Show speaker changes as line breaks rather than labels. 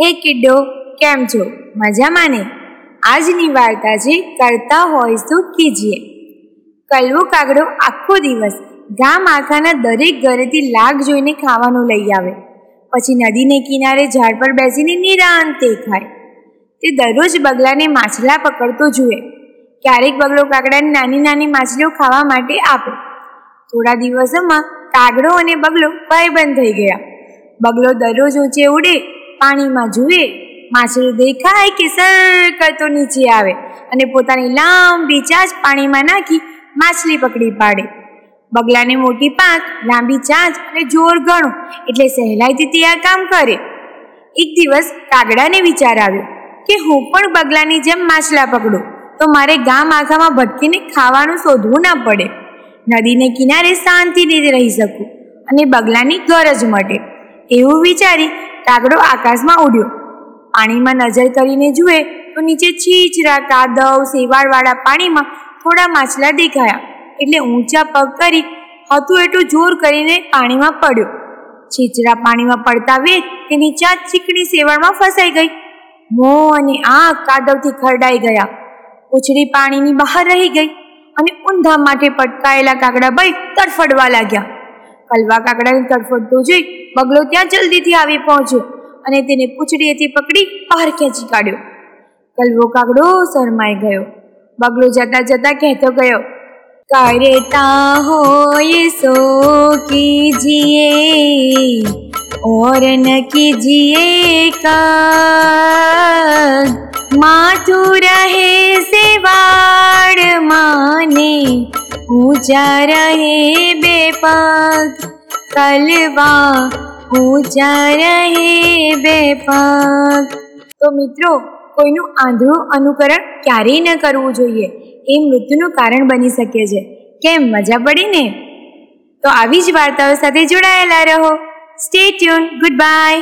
હે કિડ્ડો કેમ છો? મજામાં ને? આજની વાર્તા છે કરતા હોય શું કીજીએ. કલવો કાગડો આખો દિવસ ગામ આખાના દરેક ઘરેથી લાગ જોઈને ખાવાનું લઈ આવે. પછી નદીને કિનારે ઝાડ પર બેસીને નિરાંતે ખાય. તે દરરોજ બગલાને માછલા પકડતો જુએ. ક્યારેક બગલો કાગડાને નાની નાની માછલીઓ ખાવા માટે આપે. થોડા દિવસોમાં કાગડો અને બગલો ભાઈબંધ થઈ ગયા. બગલો દરરોજ ઊંચે ઉડે પાણીમાં જુએ, માછલી દેખાય કે સર કરતો નીચે આવે અને પોતાની લાંબી ચાંચ પાણીમાં નાખી માછલી પકડી પાડે. બગલાને મોટી પાંખ, લાંબી ચાંચ અને જોર ગણો એટલે સહેલાઈથી તે આ કામ કરે. એક દિવસ કાગડાને વિચાર આવ્યો કે હું પણ બગલાની જેમ માછલા પકડું, તો મારે ગામ આખામાં ભટકીને ખાવાનું શોધવું ના પડે. નદીને કિનારે શાંતિથી રહી શકું અને બગલાની ગરજ મટે. એવું વિચારી કાગડો આકાશમાં ઉડ્યો. પાણીમાં નજર કરીને જુએ તો નીચે છીછરા, કાદવ સેવાળવાળા પાણીમાં થોડા માછલા દેખાયા. એટલે ઊંચા પગ કરી હતું એટલું જોર કરીને પાણીમાં પડ્યો. છીછરા પાણીમાં પડતા વેત તેની ચાંચ ચીકણી સેવાળમાં ફસાઈ ગઈ. મોં અને આંખ કાદવથી ખરડાઈ ગયા. ઉછળી પાણીની બહાર રહી ગઈ અને ઊંધા માટે પટકાયેલા કાગડાભાઈ તરફડવા લાગ્યા. કલવા કાગડાને તડફડતો જોઈ બગલો ત્યાં જલ્દીથી આવી પહોંચ્યો અને તેને પૂંછડીએથી પકડી બહાર ખેંચી કાઢ્યો. કલવો કાકડો શરમાઈ ગયો. બગલો જતા જતા કહેતો ગયો, કરતા હોય સો કીજીએ, ઓર ન કીજીએ કા? માથું રહે ऊंचा रहे बेपग कलवा ऊंचा રહે બેપગ તો મિત્રો કોઈનું આંધળું અનુકરણ ક્યારેય ન કરવું જોઈએ એ મૃત્યુનું કારણ બની શકે છે કેમ મજા પડી ને તો આવી જ વાર્તાઓ સાથે જોડાયેલા રહો સ્ટે ટ્યુન ગુડ બાય